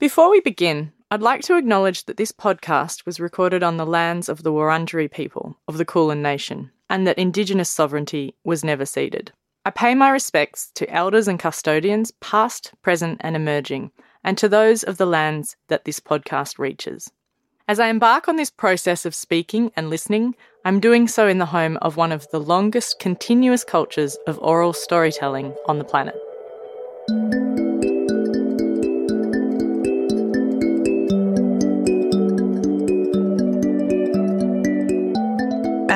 Before we begin, I'd like to acknowledge that this podcast was recorded on the lands of the Wurundjeri people of the Kulin Nation and that Indigenous sovereignty was never ceded. I pay my respects to elders and custodians, past, present, and emerging, and to those of the lands that this podcast reaches. As I embark on this process of speaking and listening, I'm doing so in the home of one of the longest continuous cultures of oral storytelling on the planet.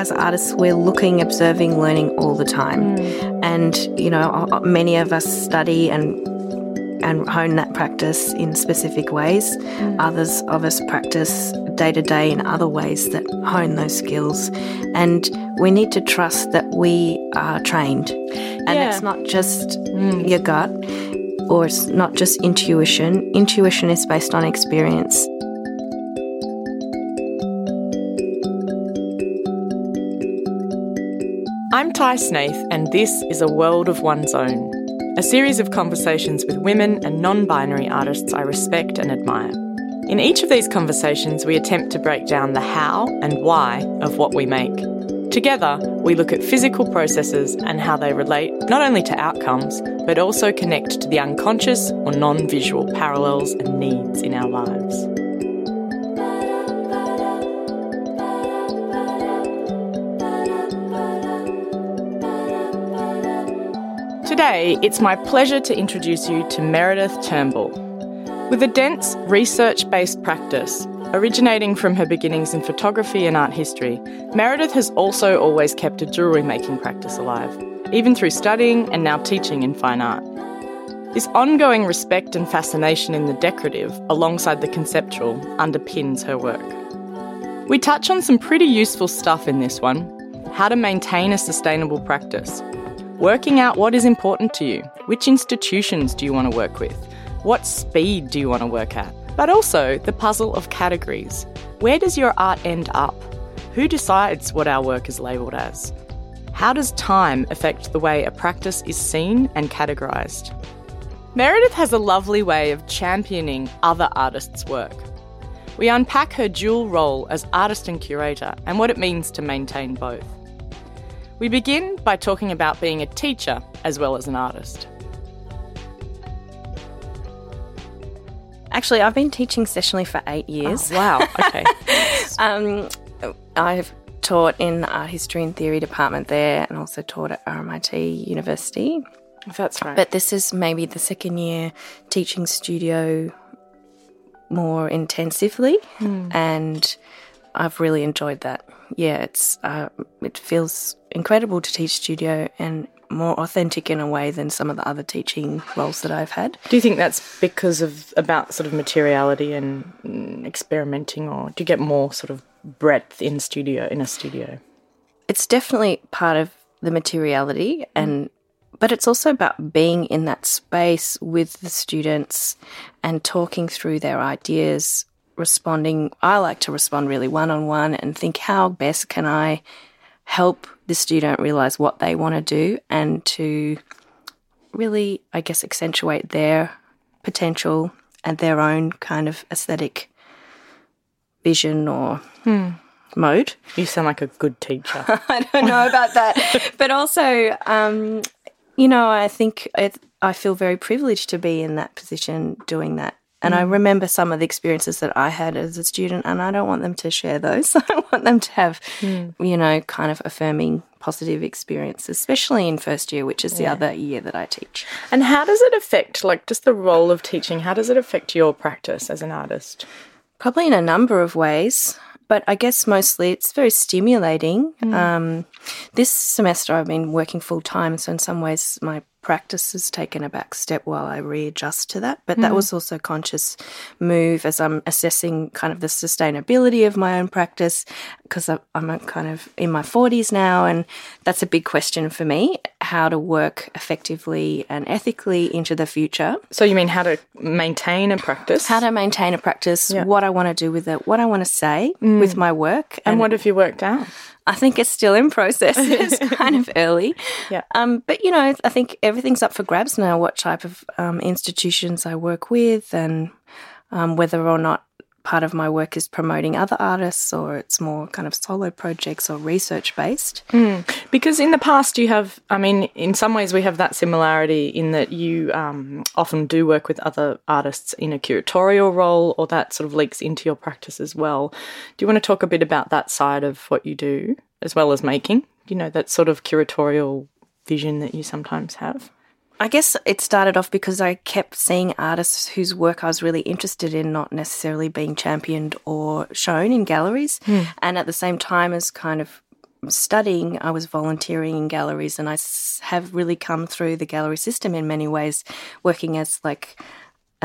As artists, we're looking, observing, learning all the time. Mm. And, you know, many of us study and and hone that practice in specific ways. Mm. Others of us practice day to day in other ways that hone those skills. And we need to trust that we are trained. And yeah. it's not just mm. your gut or it's not just intuition. Intuition is based on experience. I'm Ty Snaith, and this is A World of One's Own, a series of conversations with women and non binary artists I respect and admire. In each of these conversations, we attempt to break down the how and why of what we make. Together, we look at physical processes and how they relate not only to outcomes, but also connect to the unconscious or non visual parallels and needs in our lives. Today, it's my pleasure to introduce you to Meredith Turnbull. With a dense, research based practice, originating from her beginnings in photography and art history, Meredith has also always kept a jewellery making practice alive, even through studying and now teaching in fine art. This ongoing respect and fascination in the decorative, alongside the conceptual, underpins her work. We touch on some pretty useful stuff in this one how to maintain a sustainable practice, Working out what is important to you. Which institutions do you want to work with? What speed do you want to work at? But also the puzzle of categories. Where does your art end up? Who decides what our work is labelled as? How does time affect the way a practice is seen and categorised? Meredith has a lovely way of championing other artists' work. We unpack her dual role as artist and curator and what it means to maintain both. We begin by talking about being a teacher as well as an artist. Actually, I've been teaching sessionally for eight years. Oh, wow, okay. um, I've taught in the art history and theory department there and also taught at RMIT University. That's right. But this is maybe the second year teaching studio more intensively, mm. and I've really enjoyed that yeah, it's uh, it feels incredible to teach studio and more authentic in a way than some of the other teaching roles that I've had. Do you think that's because of about sort of materiality and mm, experimenting, or do you get more sort of breadth in studio in a studio? It's definitely part of the materiality and but it's also about being in that space with the students and talking through their ideas responding, I like to respond really one on one and think how best can I help the student realize what they want to do and to really, I guess, accentuate their potential and their own kind of aesthetic vision or hmm. mode. You sound like a good teacher. I don't know about that. but also, um, you know, I think it, I feel very privileged to be in that position doing that and mm. I remember some of the experiences that I had as a student, and I don't want them to share those. I want them to have, mm. you know, kind of affirming positive experiences, especially in first year, which is yeah. the other year that I teach. And how does it affect, like, just the role of teaching? How does it affect your practice as an artist? Probably in a number of ways but I guess mostly it's very stimulating. Mm. Um, this semester I've been working full time, so in some ways my practice has taken a back step while I readjust to that. But mm. that was also a conscious move as I'm assessing kind of the sustainability of my own practice because I'm kind of in my 40s now, and that's a big question for me how to work effectively and ethically into the future. So, you mean how to maintain a practice? How to maintain a practice, yeah. what I want to do with it, what I want to say mm. with my work. And, and what have you worked out? I think it's still in process. it's kind of early. Yeah. Um, but, you know, I think everything's up for grabs now, what type of um, institutions I work with. And um, whether or not part of my work is promoting other artists or it's more kind of solo projects or research based. Mm. Because in the past, you have, I mean, in some ways, we have that similarity in that you um, often do work with other artists in a curatorial role, or that sort of leaks into your practice as well. Do you want to talk a bit about that side of what you do, as well as making? You know, that sort of curatorial vision that you sometimes have? I guess it started off because I kept seeing artists whose work I was really interested in not necessarily being championed or shown in galleries. Mm. And at the same time as kind of studying, I was volunteering in galleries and I have really come through the gallery system in many ways, working as like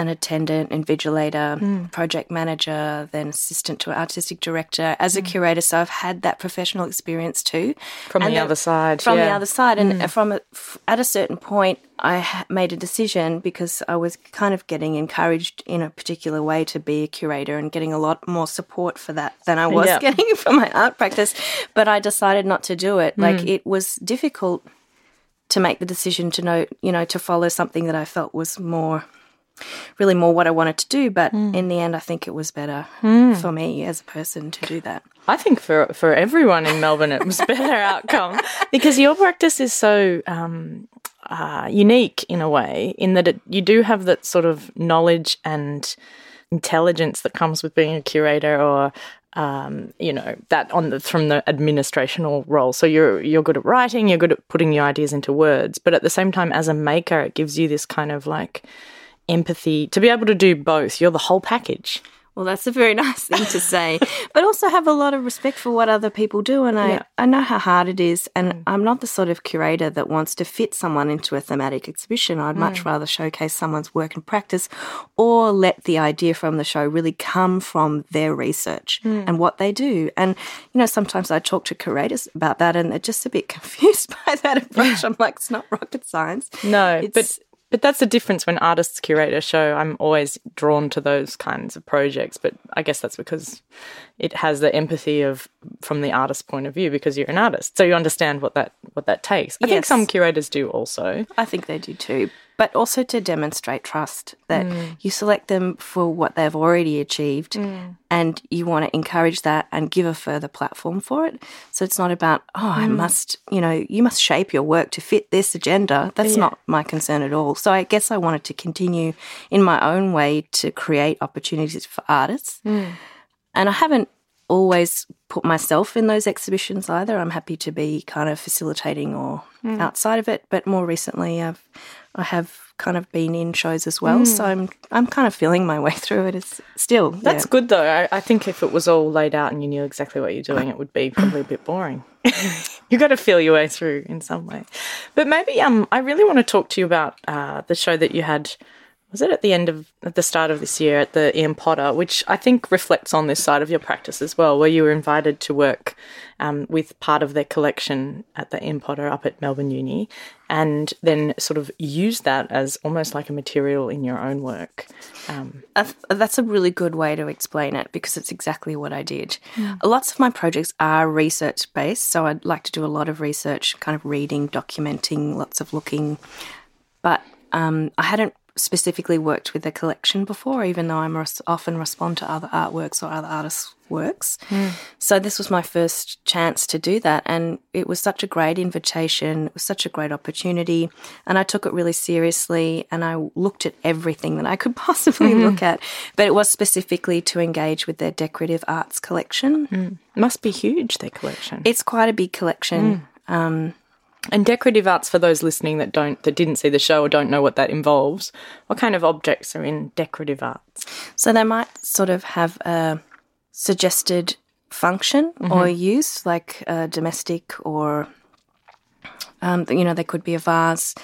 an attendant, invigilator, mm. project manager, then assistant to artistic director as a mm. curator. So I've had that professional experience too. From and the other side. From yeah. the other side. And mm. from a, at a certain point, I made a decision because I was kind of getting encouraged in a particular way to be a curator and getting a lot more support for that than I was yep. getting from my art practice. But I decided not to do it. Like mm. it was difficult to make the decision to know, you know, to follow something that I felt was more really more what I wanted to do. But mm. in the end, I think it was better mm. for me as a person to do that. I think for for everyone in Melbourne, it was better outcome because your practice is so um, uh, unique in a way, in that it, you do have that sort of knowledge and intelligence that comes with being a curator or um, you know that on the from the administrational role. So you're you're good at writing, you're good at putting your ideas into words, but at the same time, as a maker, it gives you this kind of like empathy, to be able to do both. You're the whole package. Well, that's a very nice thing to say, but also have a lot of respect for what other people do. And I, yeah. I know how hard it is. And mm. I'm not the sort of curator that wants to fit someone into a thematic exhibition. I'd mm. much rather showcase someone's work and practice or let the idea from the show really come from their research mm. and what they do. And, you know, sometimes I talk to curators about that and they're just a bit confused by that approach. I'm like, it's not rocket science. No, it's, but but that's the difference when artists curate a show. I'm always drawn to those kinds of projects, but I guess that's because it has the empathy of from the artist's point of view because you're an artist, so you understand what that what that takes. I yes. think some curators do also. I think they do too but also to demonstrate trust that mm. you select them for what they've already achieved mm. and you want to encourage that and give a further platform for it. So it's not about, oh, mm. I must, you know, you must shape your work to fit this agenda. That's yeah. not my concern at all. So I guess I wanted to continue in my own way to create opportunities for artists. Mm. And I haven't always put myself in those exhibitions either. I'm happy to be kind of facilitating or mm. outside of it, but more recently I've I have kind of been in shows as well, mm. so I'm I'm kind of feeling my way through it. It's still that's yeah. good though. I, I, think if it was all laid out and you knew exactly what you're doing, it would be probably a bit boring. you got to feel your way through in some way. But maybe um, I really want to talk to you about uh, the show that you had was it at the end of at the start of this year at the Ian Potter, which I think reflects on this side of your practice as well, where you were invited to work um, with part of their collection at the Ian Potter up at Melbourne Uni, and then sort of use that as almost like a material in your own work. Um, that's a really good way to explain it because it's exactly what I did. Mm. Lots of my projects are research based, so I'd like to do a lot of research, kind of reading, documenting, lots of looking, but um, I hadn't specifically worked with a collection before, even though I res- often respond to other artworks or other artists' works. Mm. So this was my first chance to do that, and it was such a great invitation. It was such a great opportunity, and I took it really seriously. And I looked at everything that I could possibly mm-hmm. look at, but it was specifically to engage with their decorative arts collection. Mm. Must be huge, their collection. It's quite a big collection. Mm. Um, and decorative arts for those listening that don't that didn't see the show or don't know what that involves. What kind of objects are in decorative arts? So they might sort of have a suggested function mm-hmm. or use, like a domestic or um, you know, they could be a vase,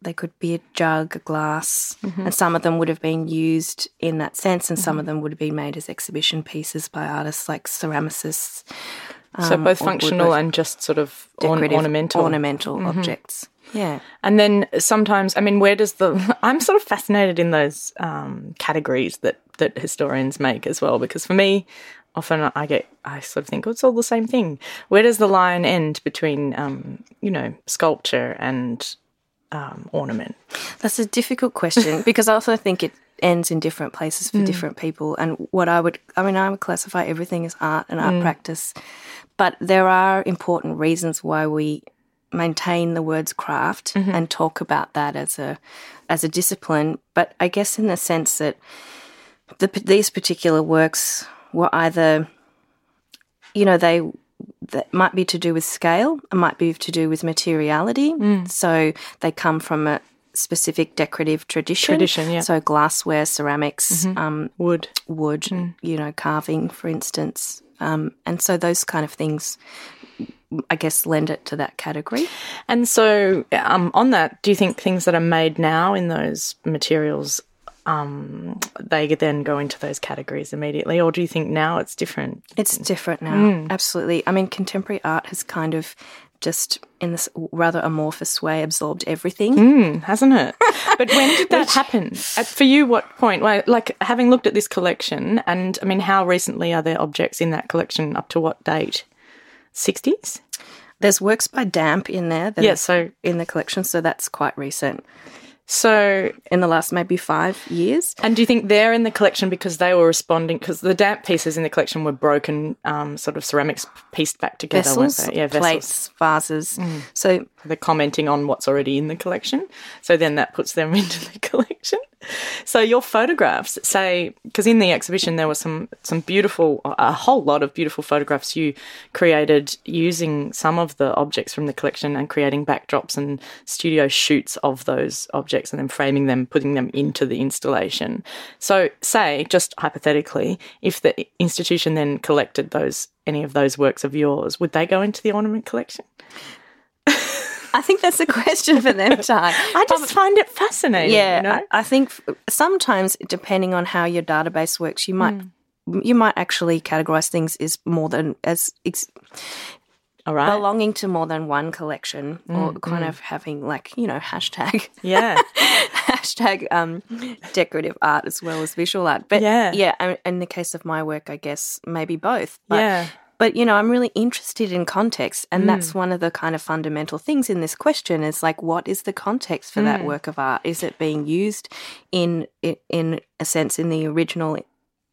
they could be a jug, a glass, mm-hmm. and some of them would have been used in that sense, and mm-hmm. some of them would have been made as exhibition pieces by artists like ceramicists so um, both functional and just sort of ornamental ornamental mm-hmm. objects. Yeah. And then sometimes, I mean, where does the? I'm sort of fascinated in those um, categories that that historians make as well, because for me, often I get I sort of think, oh, it's all the same thing. Where does the line end between, um, you know, sculpture and um, ornament? That's a difficult question because I also think it ends in different places for mm. different people. And what I would, I mean, I would classify everything as art and art mm. practice, but there are important reasons why we maintain the words craft mm-hmm. and talk about that as a as a discipline. But I guess in the sense that the, these particular works were either, you know, they that might be to do with scale, it might be to do with materiality. So they come from a specific decorative tradition. Tradition, yeah. So glassware, ceramics, um, Wood. wood, you know, carving, for instance. Um, and so those kind of things, I guess, lend it to that category. And so, um, on that, do you think things that are made now in those materials, um, they then go into those categories immediately, or do you think now it's different? It's different now. Absolutely. I mean, contemporary art has kind of just in this rather amorphous way absorbed everything. Mm, hasn't it? But when did that happen? For you, what point? Like having looked at this collection, and I mean, how recently are there objects in that collection? Up to what date? Sixties. There's works by Damp in there. That Yeah, are so- in the collection, so that's quite recent. So, In the last maybe five years. and do you think they're in the collection because they were responding? Because the damp pieces in the collection were broken, um, sort of ceramics pieced back together, Vessels, weren't they? Yeah, vessels. plates, vases. Mm. So they're commenting on what's already in the collection. So then that puts them into the collection. So your photographs say because in the exhibition there were some some beautiful a whole lot of beautiful photographs you created using some of the objects from the collection and creating backdrops and studio shoots of those objects and then framing them putting them into the installation. So say just hypothetically if the institution then collected those any of those works of yours would they go into the ornament collection? I think that's a question for them, Ty. I just find it fascinating. Yeah, you know? I, I think f- sometimes depending on how your database works, you might Hmm. you might actually categorize things as more than as ex- all right. belonging to more than one collection, or Mm, kind of having like you know hashtag yeah, hashtag um, decorative art as well as visual art. But Yeah. yeah, in the case of my work, I guess maybe both. But, yeah, But you know, I'm really interested in context, and Mm. that's one of the kind of fundamental things in this question. Is like, what is the context for Mm. that work of art? Is it being used in in a sense in the original?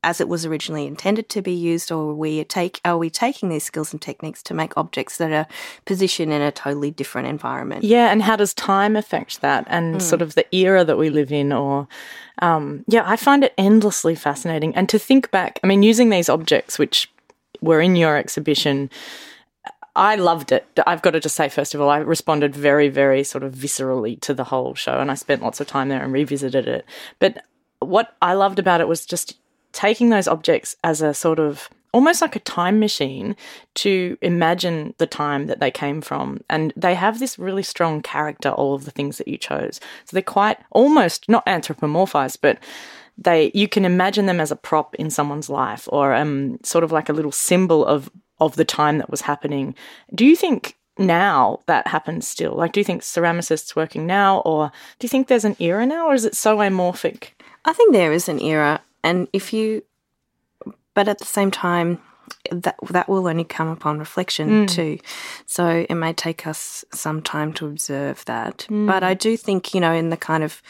As it was originally intended to be used, or are we take are we taking these skills and techniques to make objects that are positioned in a totally different environment? yeah. And how does time affect that, and Mm. sort of the era that we live in, or um, yeah, I find it endlessly fascinating. And to think back, I mean, using these objects which were in your exhibition. I loved it. I've got to just say, first of all, I responded very, very sort of viscerally to the whole show, and I spent lots of time there and revisited it. But what I loved about it was just taking those objects as a sort of almost like a time machine to imagine the time that they came from. And they have this really strong character, all of the things that you chose. So they're quite almost not anthropomorphized, but they you can imagine them as a prop in someone's life or um sort of like a little symbol of of the time that was happening. Do you think now that happens still? Like do you think ceramicists working now or do you think there's an era now or is it so amorphic? I think there is an era, and if you, but at the same time, that that will only come upon reflection too. So it may take us some time to observe that. But I do think you know in the kind of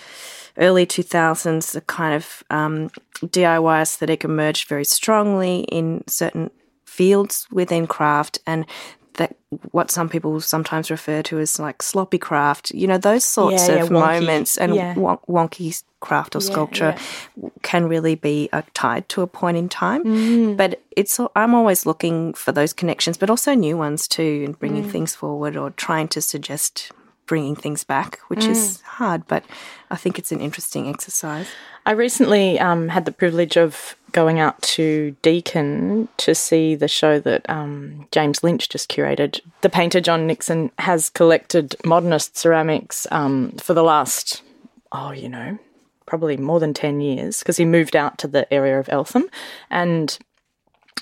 early two thousands, the kind of um, DIY aesthetic emerged very strongly in certain fields within craft and. That what some people sometimes refer to as like sloppy craft, you know, those sorts Yeah, yeah, of wonky. moments and Yeah. won- wonky craft or sculpture can really be uh, tied to a point in time. Mm. But it's I'm always looking for those connections, but also new ones too, and bringing Mm. things forward or trying to suggest bringing things back, which Mm. is hard, but I think it's an interesting exercise. I recently um, had the privilege of going out to Deakin to see the show that um, James Lynch just curated. The painter John Nixon has collected modernist ceramics um, for the last, oh, you know, probably more than 10 years because he moved out to the area of Eltham and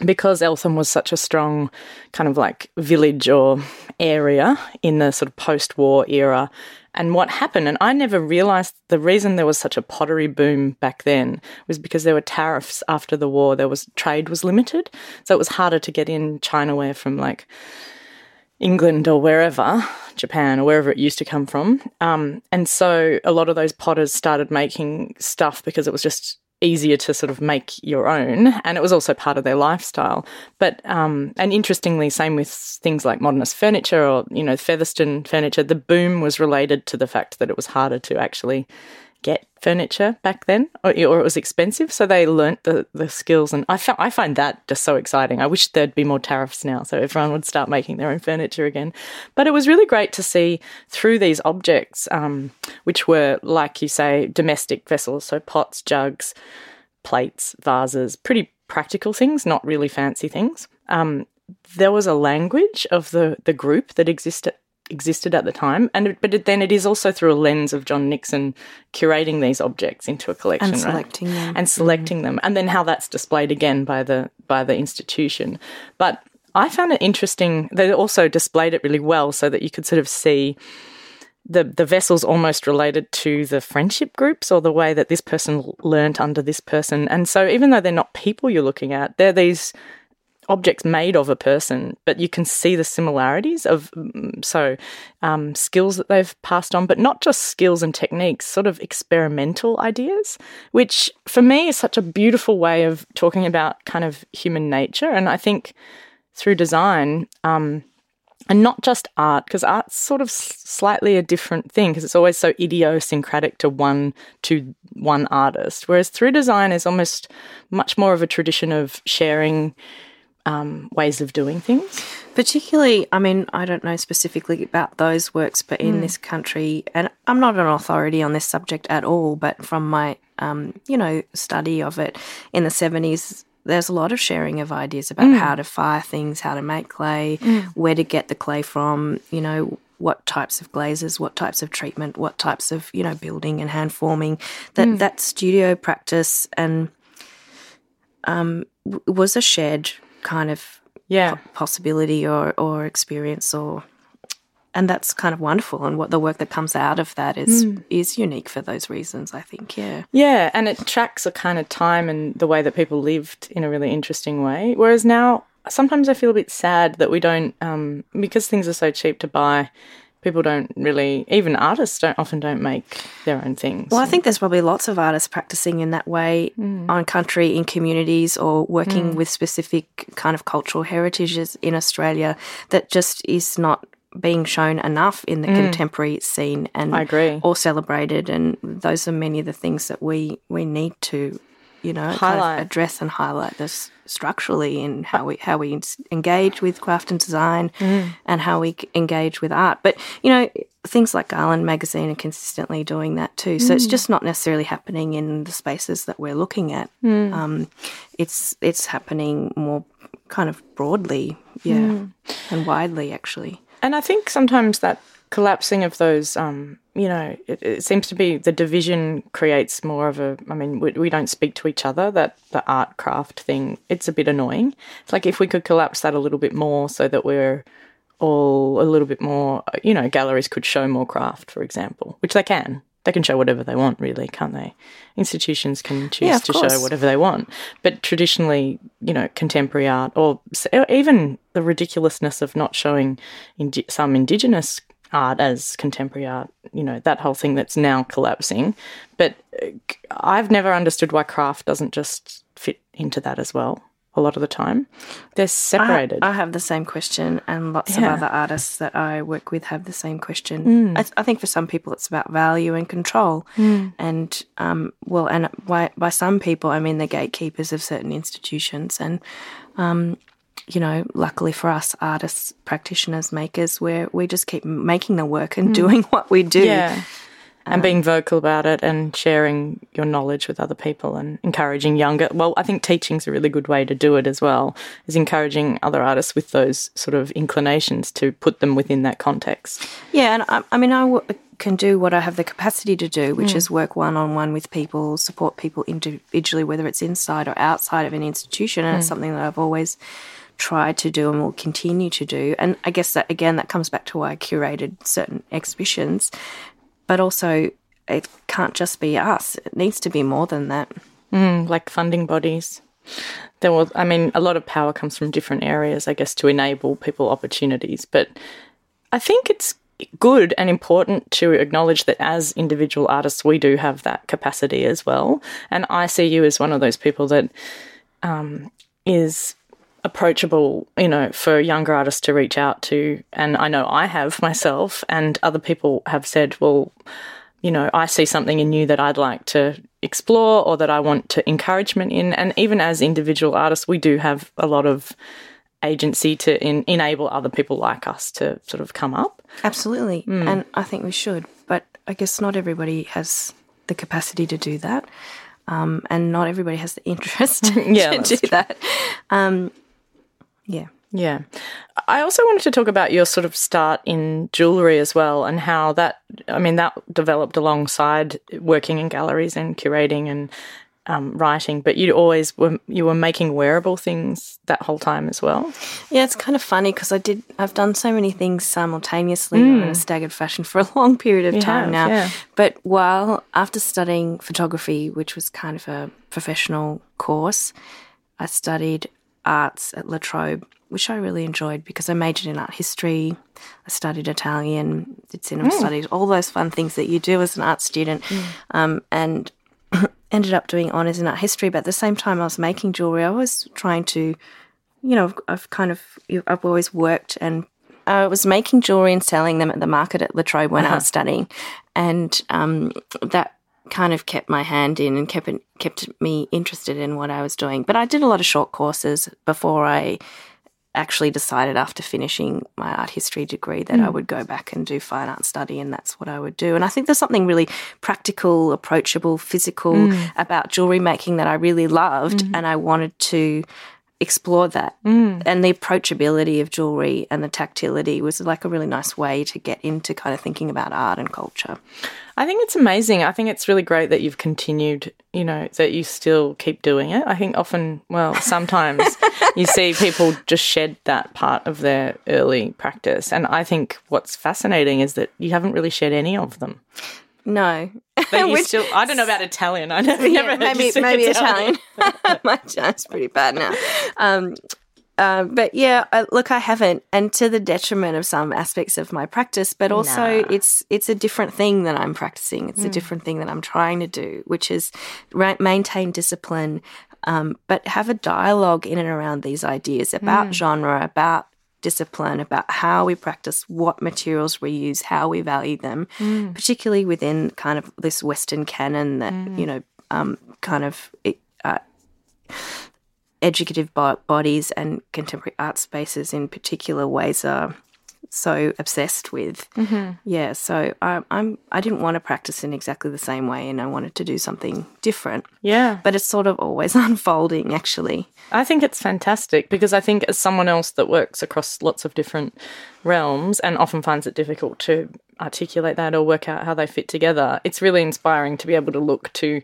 because Eltham was such a strong kind of like village or area in the sort of post war era, and what happened, and I never realized the reason there was such a pottery boom back then was because there were tariffs after the war. There was trade was limited, so it was harder to get in Chinaware from like England or wherever, Japan or wherever it used to come from. Um, and so a lot of those potters started making stuff because it was just easier to sort of make your own and it was also part of their lifestyle. But um, and interestingly same with things like modernist furniture or you know Featherston furniture the boom was related to the fact that it was harder to actually furniture back then, or, or, it was expensive. So they learnt the, the skills, and I, find that just so exciting. I wish there'd be more tariffs now, so everyone would start making their own furniture again. But it was really great to see through these objects, um, which were, like you say, domestic vessels, so pots, jugs, plates, vases, pretty practical things, not really fancy things. Um, there was a language of the, the group that existed existed at the time. And but it, then it is also through a lens of John Nixon curating these objects into a collection and selecting right? them and selecting mm. them, and then how that's displayed again by the by the institution. But I found it interesting. They also displayed it really well, so that you could sort of see. The, the vessels almost related to the friendship groups or the way that this person learnt under this person. And so, even though they're not people you're looking at, they're these objects made of a person, but you can see the similarities of mm, so um, skills that they've passed on, but not just skills and techniques, sort of experimental ideas, which for me is such a beautiful way of talking about kind of human nature. And I think through design, um, and not just art, because art's sort of slightly a different thing, because it's always so idiosyncratic to one to one artist. Whereas through design is almost much more of a tradition of sharing um, ways of doing things. Particularly, I mean, I don't know specifically about those works, but in mm. this country, and I'm not an authority on this subject at all, but from my, um, you know, study of it in the 70s, there's a lot of sharing of ideas about mm. how to fire things, how to make clay, mm. where to get the clay from, you know, what types of glazes, what types of treatment, what types of, you know, building and hand forming. That mm. that studio practice and um, was a shared kind of yeah. possibility or or experience or and that's kind of wonderful. And what the work that comes out of that is mm. is unique for those reasons i think yeah. Yeah and it tracks a kind of time and the way that people lived in a really interesting way. Whereas now sometimes i feel a bit sad that we don't um, because things are so cheap to buy people don't really even artists don't often don't make their own things well i think there's probably lots of artists practicing in that way mm. on country in communities or working mm. with specific kind of cultural heritages in australia that just is not being shown enough in the mm. contemporary scene and I agree. or celebrated and those are many of the things that we we need to you know highlight. Kind of address and highlight this structurally in how we how we engage with craft and design mm. and how we engage with art. But you know, things like Garland magazine are consistently doing that too. So mm. it's just not necessarily happening in the spaces that we're looking at. Mm. Um, it's it's happening more kind of broadly, yeah, mm. and widely actually. And I think sometimes that collapsing of those, um, you know, it, it, seems to be the division creates more of a. I mean, we, we, don't speak to each other. That the art craft thing, it's a bit annoying. It's like if we could collapse that a little bit more, so that we're all a little bit more. You know, galleries could show more craft, for example, which they can. They can show whatever they want, really, can't they? Institutions can choose yeah, to course. show whatever they want. But traditionally, you know, contemporary art or even the ridiculousness of not showing indi- some Indigenous art as contemporary art, you know, that whole thing that's now collapsing. But uh, I've never understood why craft doesn't just fit into that as well. A lot of the time, they're separated. I, I have the same question, and lots yeah. of other artists that I work with have the same question. Mm. I, I, think for some people, it's about value and control, mm. and um, well, and by, by some people, I mean the gatekeepers of certain institutions, and um, you know, luckily for us, artists, practitioners, makers, where we just keep making the work and mm. doing what we do. Yeah. And um, being vocal about it and sharing your knowledge with other people and encouraging younger. Well, I think teaching's a really good way to do it as well, is encouraging other artists with those sort of inclinations to put them within that context. Yeah, and I, I mean, I w- can do what I have the capacity to do, which mm. is work one on one with people, support people individually, whether it's inside or outside of an institution. And mm. it's something that I've always tried to do and will continue to do. And I guess that again, that comes back to why I curated certain exhibitions, but also it can't just be us. It needs to be more than that. Mm, like funding bodies. there was, I mean, a lot of power comes from different areas, I guess, to enable people opportunities. But I think it's good and important to acknowledge that as individual artists, we do have that capacity as well. And I see you as one of those people that um, is approachable, you know, for younger artists to reach out to. And I know I have myself, and other people have said, well, you know, I see something in you that I'd like to explore or that I want to encouragement in. And even as individual artists, we do have a lot of agency to in, enable other people like us to sort of come up. Absolutely. Mm. And I think we should. But I guess not everybody has the capacity to do that. Um, and not everybody has the interest yeah, to do true. that. Um, yeah. Yeah. I also wanted to talk about your sort of start in jewellery as well and how that, I mean, that developed alongside working in galleries and curating and um, writing, but you always were, you were making wearable things that whole time as well. Yeah, it's kind of funny because I did, I've done so many things simultaneously mm. in a staggered fashion for a long period of you time have, now. Yeah. But while after studying photography, which was kind of a professional course, I studied arts at La Trobe which I really enjoyed because I majored in art history. I studied Italian, did cinema mm. studies, all those fun things that you do as an art student, mm. um, and ended up doing honours in art history. But at the same time, I was making jewellery. I was trying to, you know, I've kind of, I've always worked and I was making jewellery and selling them at the market at La Trobe when uh-huh. I was uh-huh. studying. And um, that kind of kept my hand in and kept kept me interested in what I was doing. But I did a lot of short courses before I actually decided after finishing my art history degree that mm. I would go back and do fine art study, and that's what I would do. And I think there's something really practical, approachable, physical mm. about jewelry making that I really loved, mm-hmm. and I wanted to explore that. Mm. And the approachability of jewelry and the tactility was like a really nice way to get into kind of thinking about art and culture. I think it's amazing. I think it's really great that you've continued, you know, that you still keep doing it. I think often, well, sometimes you see people just shed that part of their early practice. And I think what's fascinating is that you haven't really shed any of them. No. But you Which, still, I don't know about Italian. I never, yeah, never maybe, maybe Italian. Italian. My Italian's pretty bad now. Um, uh, but yeah, I, look, I haven't, and to the detriment of some aspects of my practice. But also, nah. it's it's a different thing that I'm practicing. It's mm. a different thing that I'm trying to do, which is ra- maintain discipline, um, but have a dialogue in and around these ideas about mm. genre, about discipline, about how we practice, what materials we use, how we value them, mm. particularly within kind of this Western canon that mm. you know, um, kind of. Uh, educative bodies and contemporary art spaces in particular ways are so obsessed with. Mm-hmm. Yeah, so I, I'm I didn't want to practice in exactly the same way, and I wanted to do something different. Yeah, but it's sort of always unfolding. Actually, I think it's fantastic because I think as someone else that works across lots of different realms and often finds it difficult to articulate that or work out how they fit together, it's really inspiring to be able to look to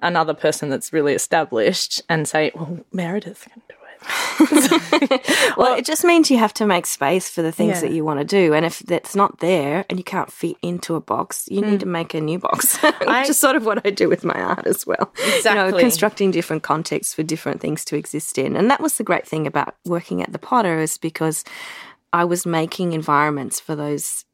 another person that's really established and say, well, Meredith can do it. well, it just means you have to make space for the things yeah. that you want to do. And if that's not there and you can't fit into a box, you mm. need to make a new box, which I, is sort of what I do with my art as well. Exactly. You know, constructing different contexts for different things to exist in. And that was the great thing about working at the Potter is because I was making environments for those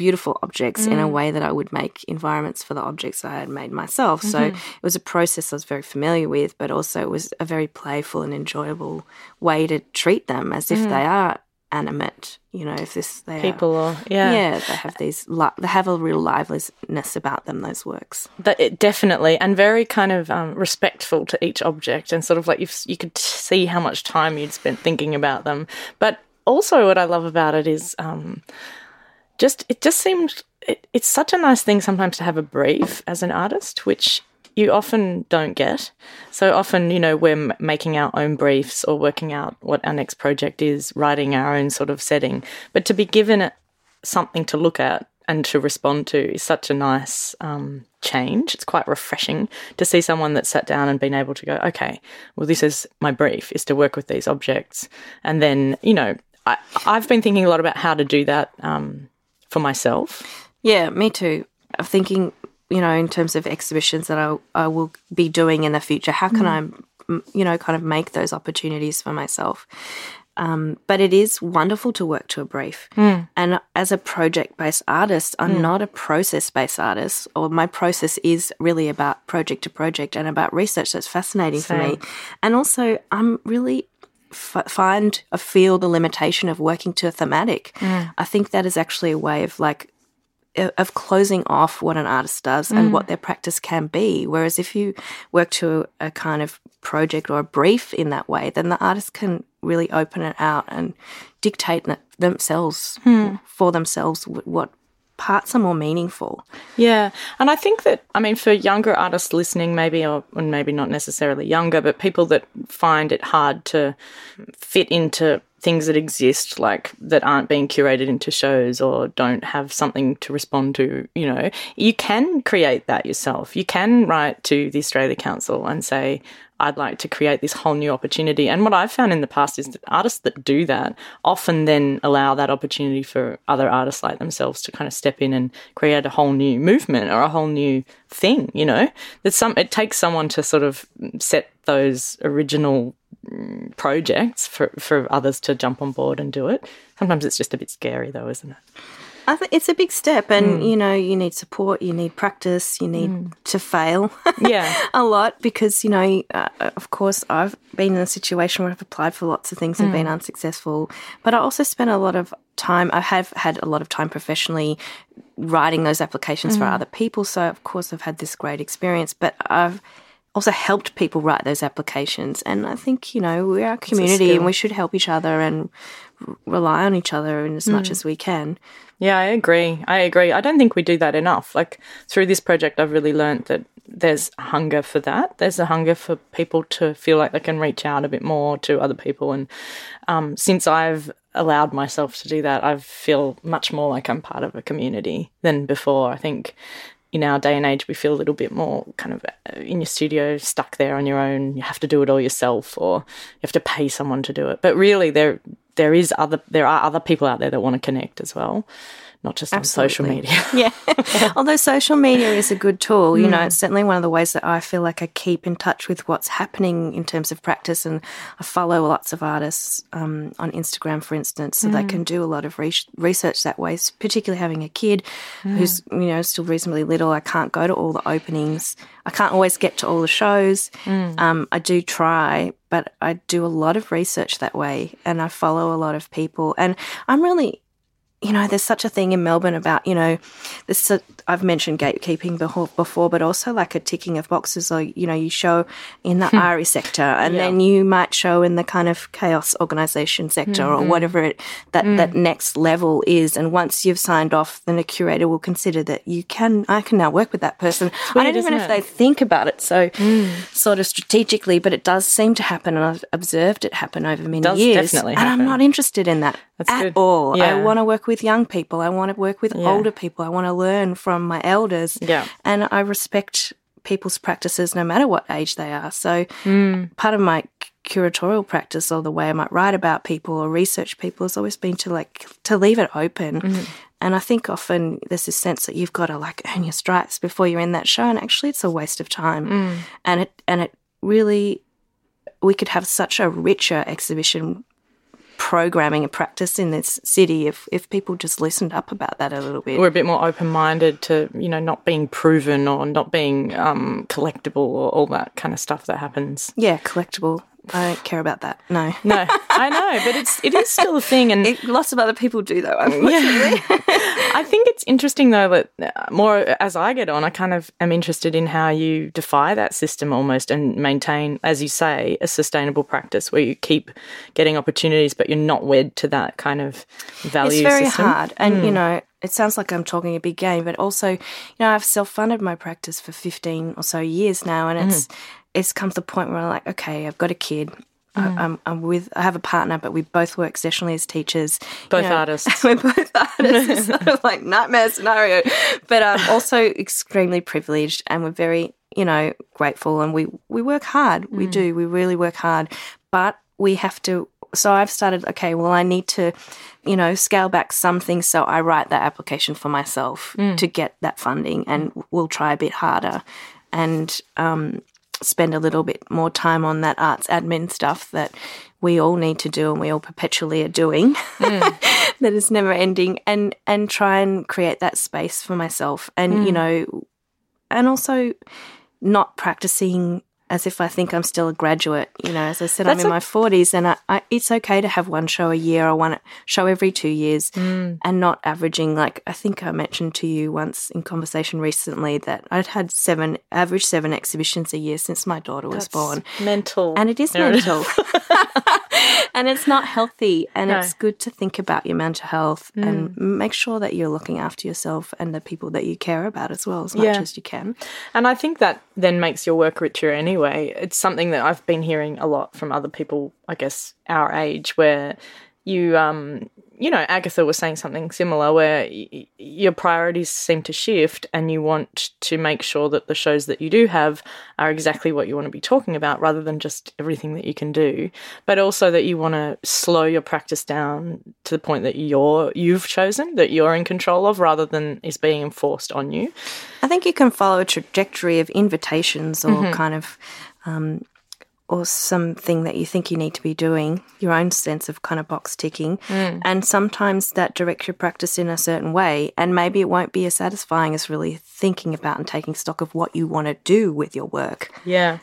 beautiful objects mm. in a mm. way that I would make environments for the objects I had made myself. Mm-hmm. So it was a process I was very familiar with, but also it was a very playful and enjoyable way to treat them as if mm. they are animate. You know, if this they people are, or yeah, yeah, they have these li- they have a real liveliness about them. Those works, that it, definitely, and very kind of um, respectful to each object, and sort of like you you could see how much time you'd spent thinking about them. But also, what I love about it is. Um, just it just seems it, it's such a nice thing sometimes to have a brief as an artist, which you often don't get. So often, you know, we're m- making our own briefs or working out what our next project is, writing our own sort of setting. But to be given something to look at and to respond to is such a nice um, change. It's quite refreshing to see someone that sat down and been able to go, okay, well, this is my brief is to work with these objects. And then, you know, I, have been thinking a lot about how to do that um, for myself. Yeah, me too. I'm thinking, you know, in terms of exhibitions that I, I will be doing in the future, how can mm. I you know, kind of make those opportunities for myself. Um, but it is wonderful to work to a brief. And as a project based artist, I'm not a process based artist, or my process is really about project to project and about research that's fascinating for me. And also, I'm really f- find I feel the limitation of working to a thematic. Mm. I think that is actually a way of like of closing off what an artist does and mm. what their practice can be. Whereas if you work to a kind of project or a brief in that way, then the artist can really open it out and dictate th- themselves hmm. for themselves what parts are more meaningful. Yeah. And I think that, I mean, for younger artists listening, maybe, or, or maybe not necessarily younger, but people that find it hard to fit into things that exist, like that aren't being curated into shows or don't have something to respond to, you know, you can create that yourself. You can write to the Australia Council and say, I'd like to create this whole new opportunity. And what I've found in the past is that artists that do that often then allow that opportunity for other artists like themselves to kind of step in and create a whole new movement or a whole new thing, you know? That some it takes someone to sort of set those original mm, projects for, for others to jump on board and do it. Sometimes it's just a bit scary though, isn't it? I think it's a big step, and you know, you need support, you need practice, you need to fail. Yeah. a lot because you know, uh, of course, I've been in a situation where I've applied for lots of things and been unsuccessful, but I also spent a lot of time. I have had a lot of time professionally writing those applications for other people, so of course, I've had this great experience. But I've also helped people write those applications, and I think you know we're a community and we should help each other and r- rely on each other in as much as we can. Yeah, I agree. I agree. I don't think we do that enough. Like through this project, I've really learnt that there's hunger for that. There's a hunger for people to feel like they can reach out a bit more to other people. And um, since I've allowed myself to do that, I feel much more like I'm part of a community than before. I think in our day and age, we feel a little bit more kind of uh, in your studio, stuck there on your own. You have to do it all yourself, or you have to pay someone to do it. But really, there there is other there are other people out there that want to connect as well, not just on social media. Yeah. Although social media is a good tool, you know, it's certainly one of the ways that I feel like I keep in touch with what's happening in terms of practice. And I follow lots of artists um, on Instagram, for instance, so they can do a lot of re- research that way, particularly having a kid who's, you know, still reasonably little. I can't go to all the openings, I can't always get to all the shows. Um, I do try, but I do a lot of research that way and I follow a lot of people. And I'm really you know, there's such a thing in Melbourne about, you know, this, uh, I've mentioned gatekeeping before, but also like a ticking of boxes. Like, you know, you show in the ARI sector and then you might show in the kind of chaos organization sector or mm-hmm. whatever it, that, mm. that next level is. And once you've signed off, then a curator will consider that you can, I can now work with that person. I don't even know if they think about it so mm. sort of strategically, but it does seem to happen. And I've observed it happen over many does years. definitely and I'm not interested in that That's at good. all. I want to work with young people. I want to work with older people. I want to learn from my elders. Yeah. And I respect people's practices no matter what age they are. So Hmm. part of my curatorial practice or the way I might write about people or research people has always been to like to leave it open. Mm-hmm. And I think often there's this sense that you've got to like earn your stripes before you're in that show and actually it's a waste of time. Mm. And it and it really we could have such a richer exhibition programming and practice in this city if, if people just listened up about that a little bit. We're a bit more open minded to, you know, not being proven or not being um, collectible or all that kind of stuff that happens. yeah, collectible. I don't care about that. No. No, I know, but it's it is still a thing, and It, lots of other people do though, unfortunately. I think it's interesting though that uh, more as I get on, I kind of am interested in how you defy that system almost and maintain, as you say, a sustainable practice where you keep getting opportunities, but you're not wed to that kind of value. it's very system. hard. And, you know, it sounds like I'm talking a big game, but also, you know, I've self funded my practice for 15 or so years now. And it's, it's come to the point where I'm like, okay, I've got a kid. I, I'm, I'm with, I have a partner, but we both work sessionally as teachers. You Both artists. We're both artists. It's sort of like nightmare scenario. But um, also extremely privileged and we're very, you know, grateful and we, we work hard. We do. We really work hard. But we have to so I've started, okay, well, I need to, you know, scale back some things. So I write that application for myself to get that funding and we'll try a bit harder. And, um, spend a little bit more time on that arts admin stuff that we all need to do and we all perpetually are doing. Mm. That is never ending and and try and create that space for myself and you mm. know and also not practicing as if I think I'm still a graduate. You know, as I said, That's I'm in a- my 40s and I, I, it's okay to have one show a year or one show every two years mm. and not averaging. Like, I think I mentioned to you once in conversation recently that I'd had seven, average seven exhibitions a year since my daughter was born. mental. And it is mental. and it's not healthy. And No. it's good to think about your mental health and mm. make sure that you're looking after yourself and the people that you care about as well, as much Yeah. as you can. And I think that then makes your work richer anyway. It's something that I've been hearing a lot from other people, I guess, our age, where you, um, you know, Agatha was saying something similar, where y- your priorities seem to shift, and you want to make sure that the shows that you do have are exactly what you want to be talking about, rather than just everything that you can do. But also that you want to slow your practice down to the point that you're you've chosen, that you're in control of, rather than is being enforced on you. I think you can follow a trajectory of invitations or kind of, um, or something that you think you need to be doing, your own sense of kind of box ticking. Mm. And sometimes that directs your practice in a certain way. And maybe it won't be as satisfying as really thinking about and taking stock of what you want to do with your work. Yeah.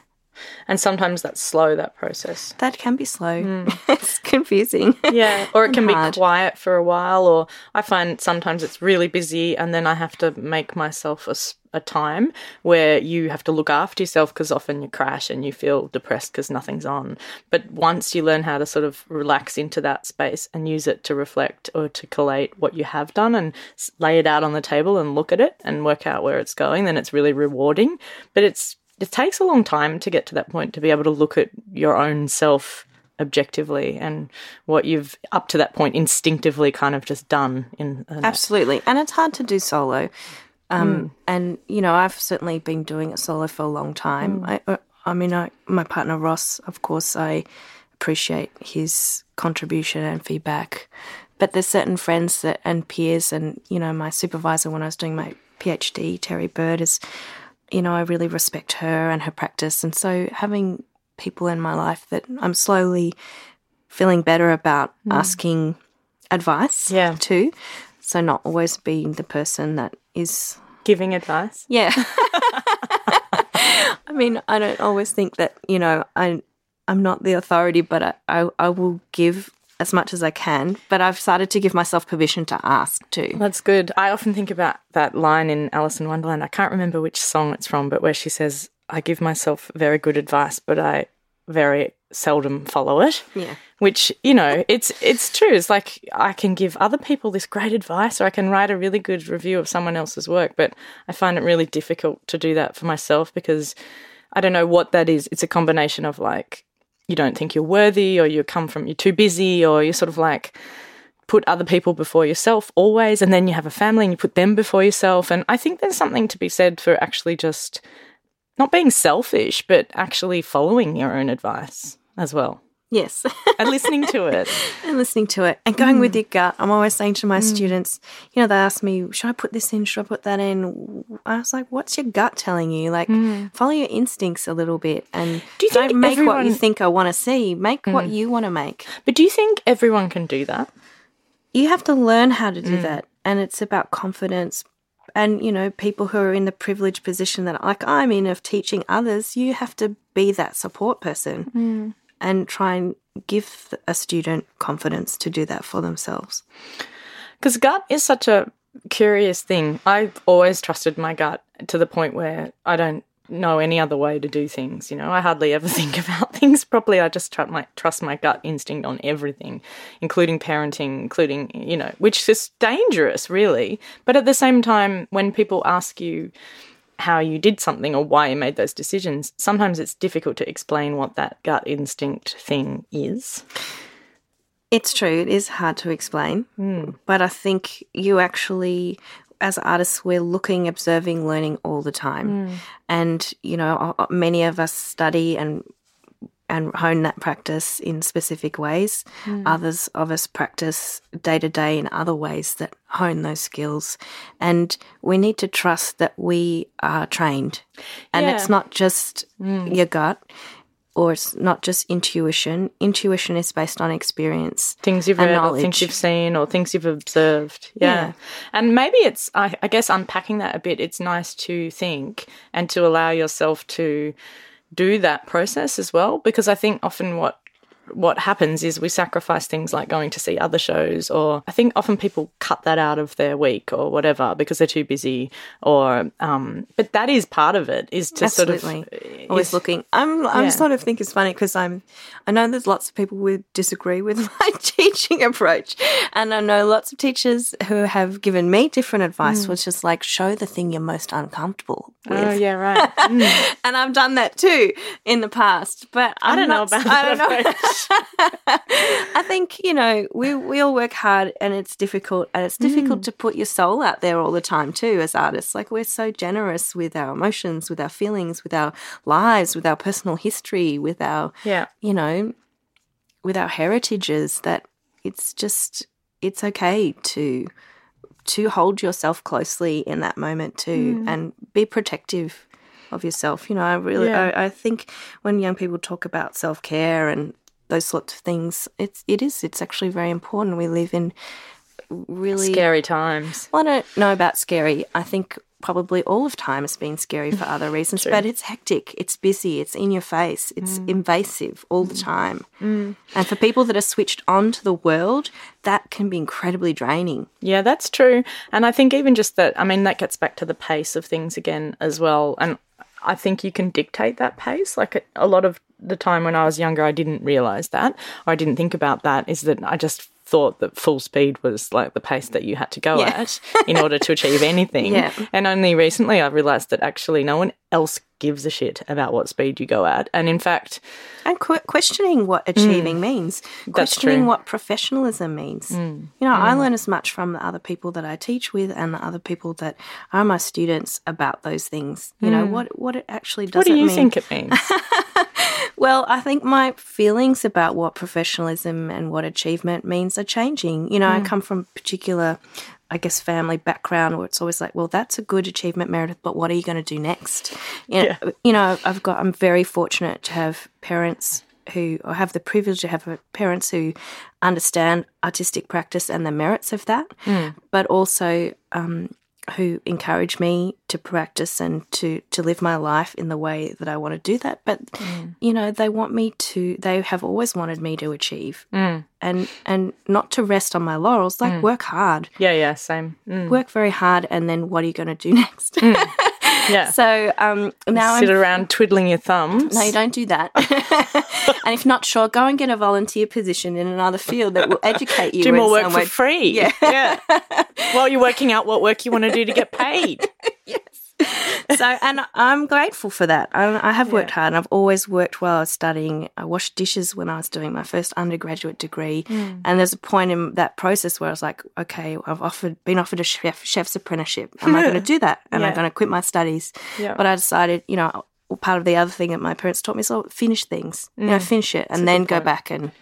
And sometimes that's slow, that process. That can be slow. Hmm. it's confusing. Yeah. Or it can be quiet for a while, or I find sometimes it's really busy, and then I have to make myself a time where you have to look after yourself because often you crash and you feel depressed because nothing's on. But once you learn how to sort of relax into that space and use it to reflect or to collate what you have done and lay it out on the table and look at it and work out where it's going, then it's really rewarding. But it's it takes a long time to get to that point to be able to look at your own self objectively and what you've up to that point instinctively kind of just done in an Absolutely. And it's hard to do solo. Um, And, you know, I've certainly been doing it solo for a long time. I, uh, I mean, I, my partner Ross, of course, I appreciate his contribution and feedback. But there's certain friends that and peers, and, you know, my supervisor when I was doing my PhD, Terri Bird, is, you know, I really respect her and her practice. And so having people in my life that I'm slowly feeling better about hmm. asking advice Yeah. too. So not always being the person that is giving advice yeah. I mean, I don't always think that, you know, I I'm not the authority, but I, I, I will give as much as I can. But I've started to give myself permission to ask too. That's good. I often think about that line in Alice in Wonderland. I can't remember which song it's from, but where she says, I give myself very good advice, but I very seldom follow it. Yeah. Which, you know, it's it's true. It's like I can give other people this great advice or I can write a really good review of someone else's work, but I find it really difficult to do that for myself because I don't know what that is. It's a combination of like you don't think you're worthy or you come from you're too busy or you're sort of like put other people before yourself always and then you have a family and you put them before yourself. And i think there's something to be said for actually just not being selfish but actually following your own advice as well Yes. and listening to it and listening to it and going with mm. your gut. I'm always saying to my mm. students, you know, they ask me, should I put this in? Should I put that in? I was like, what's your gut telling you? Like, mm. follow your instincts a little bit and do you don't make what you think I want to see. Make what you want to make. but do you think everyone can do that You have to learn how to do that. And it's about confidence. And, you know, people who are in the privileged position that, like I'm in, of teaching others, you have to be that support person and try and give a student confidence to do that for themselves. Because gut is such a curious thing. I've always trusted my gut to the point where I don't know any other way to do things. You know, I hardly ever think about things properly. I just trust my trust my gut instinct on everything, including parenting, including you know, which is dangerous, really. But at the same time, when people ask you how you did something or why you made those decisions, sometimes it's difficult to explain what that gut instinct thing is. It's true. It is hard to explain. Hmm. But I think you actually, as artists, we're looking, observing, learning all the time. Hmm. And, you know, many of us study and and hone that practice in specific ways. Hmm. Others of us practice day to day in other ways that hone those skills. And we need to trust that we are trained. And Yeah. it's not just hmm. your gut or it's not just intuition. Intuition is based on experience. things you've read or things you've seen or things you've observed. Yeah. Yeah. And maybe it's, I, I guess, unpacking that a bit, it's nice to think and to allow yourself to do that process as well. Because I think often what what happens is we sacrifice things like going to see other shows or I think often people cut that out of their week or whatever because they're too busy or um but that is part of it is to Absolutely. sort of Always is- looking. I'm. I'm Yeah. sort of think it's funny because I'm. I know there's lots of people who disagree with my teaching approach, and I know lots of teachers who have given me different advice, which is like show the thing you're most uncomfortable with. Oh yeah, right. Mm. And I've done that too in the past, but I'm I don't know about I don't know. I think you know we we all work hard, and it's difficult, and it's Mm. difficult to put your soul out there all the time too. As artists, like we're so generous with our emotions, with our feelings, with our lives, with our personal history, with our Yeah. you know, with our heritages that it's just it's okay to to hold yourself closely in that moment too and be protective of yourself. You know, I really Yeah. I, I think when young people talk about self care and those sorts of things, it's it is it's actually very important. We live in really Scary times. well, I don't know about scary. I think probably all of time has been scary for other reasons, but it's hectic, it's busy, it's in your face, it's mm. invasive all the mm. time. Mm. And for people that are switched on to the world, that can be incredibly draining. Yeah, that's true. And I think even just that, I mean, that gets back to the pace of things again as well. And I think you can dictate that pace. Like a, lot of the time when I was younger, I didn't realize that or I didn't think about that, is that I just thought that full speed was like the pace that you had to go Yeah. at in order to achieve anything. Yeah. And only recently I realized that actually no one else gives a shit about what speed you go at. And in fact, And que- questioning what achieving mm. means, questioning what professionalism means. Mm. You know, I mm. learn as much from the other people that I teach with and the other people that are my students about those things. You know, what what it actually does what do it you mean. think it means? Well, I think my feelings about what professionalism and what achievement means are changing. You know, I come from a particular, I guess, family background where it's always like, well, that's a good achievement, Meredith, but what are you going to do next? You know, you know, I've got, I'm very fortunate to have parents who, or have the privilege to have parents who understand artistic practice and the merits of that, but also, um, who encourage me to practice and to to live my life in the way that I want to do that. But mm. you know, they want me to. They have always wanted me to achieve, mm. and and not to rest on my laurels. Like mm. work hard, yeah, yeah, same. Mm, work very hard, and then what are you going to do next? Yeah. so um, now Sit I'm. around twiddling your thumbs. No, you don't do that. and if not sure, go and get a volunteer position in another field that will educate you. do more work some way. for free. Yeah. yeah. While you're working out what work you want to do to get paid. so and I'm grateful for that. I, I have worked hard, and I've always worked while I was studying. I washed dishes when I was doing my first undergraduate degree, Hmm. and there's a point in that process where I was like, okay, I've offered been offered a chef chef's apprenticeship. Am I going to do that? Am I going to quit my studies? Yeah. But I decided, you know. Part of the other thing that my parents taught me is, oh, finish things, you know, finish it, and then go back and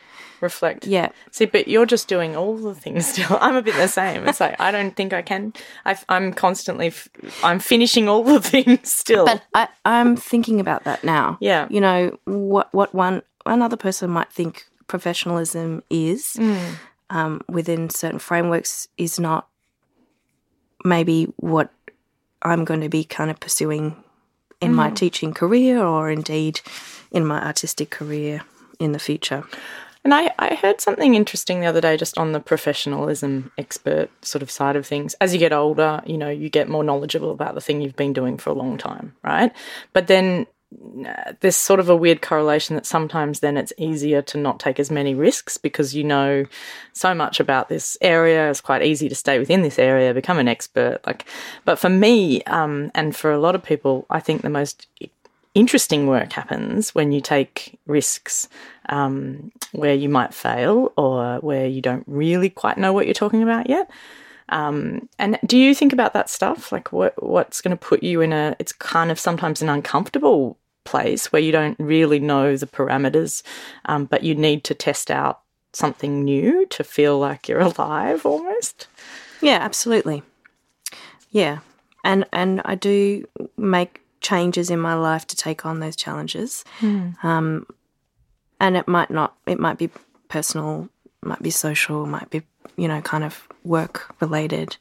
Reflect. yeah, See, but you're just doing all the things still. I'm a bit the same. It's like I don't think I can. I, am constantly. F- I'm finishing all the things still. But I, I'm thinking about that now. Yeah. You know, what what one another person might think professionalism is um, within certain frameworks is not maybe what I'm going to be kind of pursuing in my teaching career or indeed in my artistic career in the future. And I, I heard something interesting the other day just on the professionalism expert sort of side of things. As you get older, you know, you get more knowledgeable about the thing you've been doing for a long time, right? But then uh, there's sort of a weird correlation that sometimes then it's easier to not take as many risks because you know so much about this area. It's quite easy to stay within this area, become an expert. Like, but for me, um, and for a lot of people, I think the most interesting work happens when you take risks um, where you might fail or where you don't really quite know what you're talking about yet. Um, and do you think about that stuff? Like what what's going to put you in a? It's kind of sometimes an uncomfortable place where you don't really know the parameters, um, but you need to test out something new to feel like you're alive almost. Yeah, absolutely. Yeah. And and I do make changes in my life to take on those challenges. Um, and it might not it might be personal, might be social, might be, you know, kind of work related.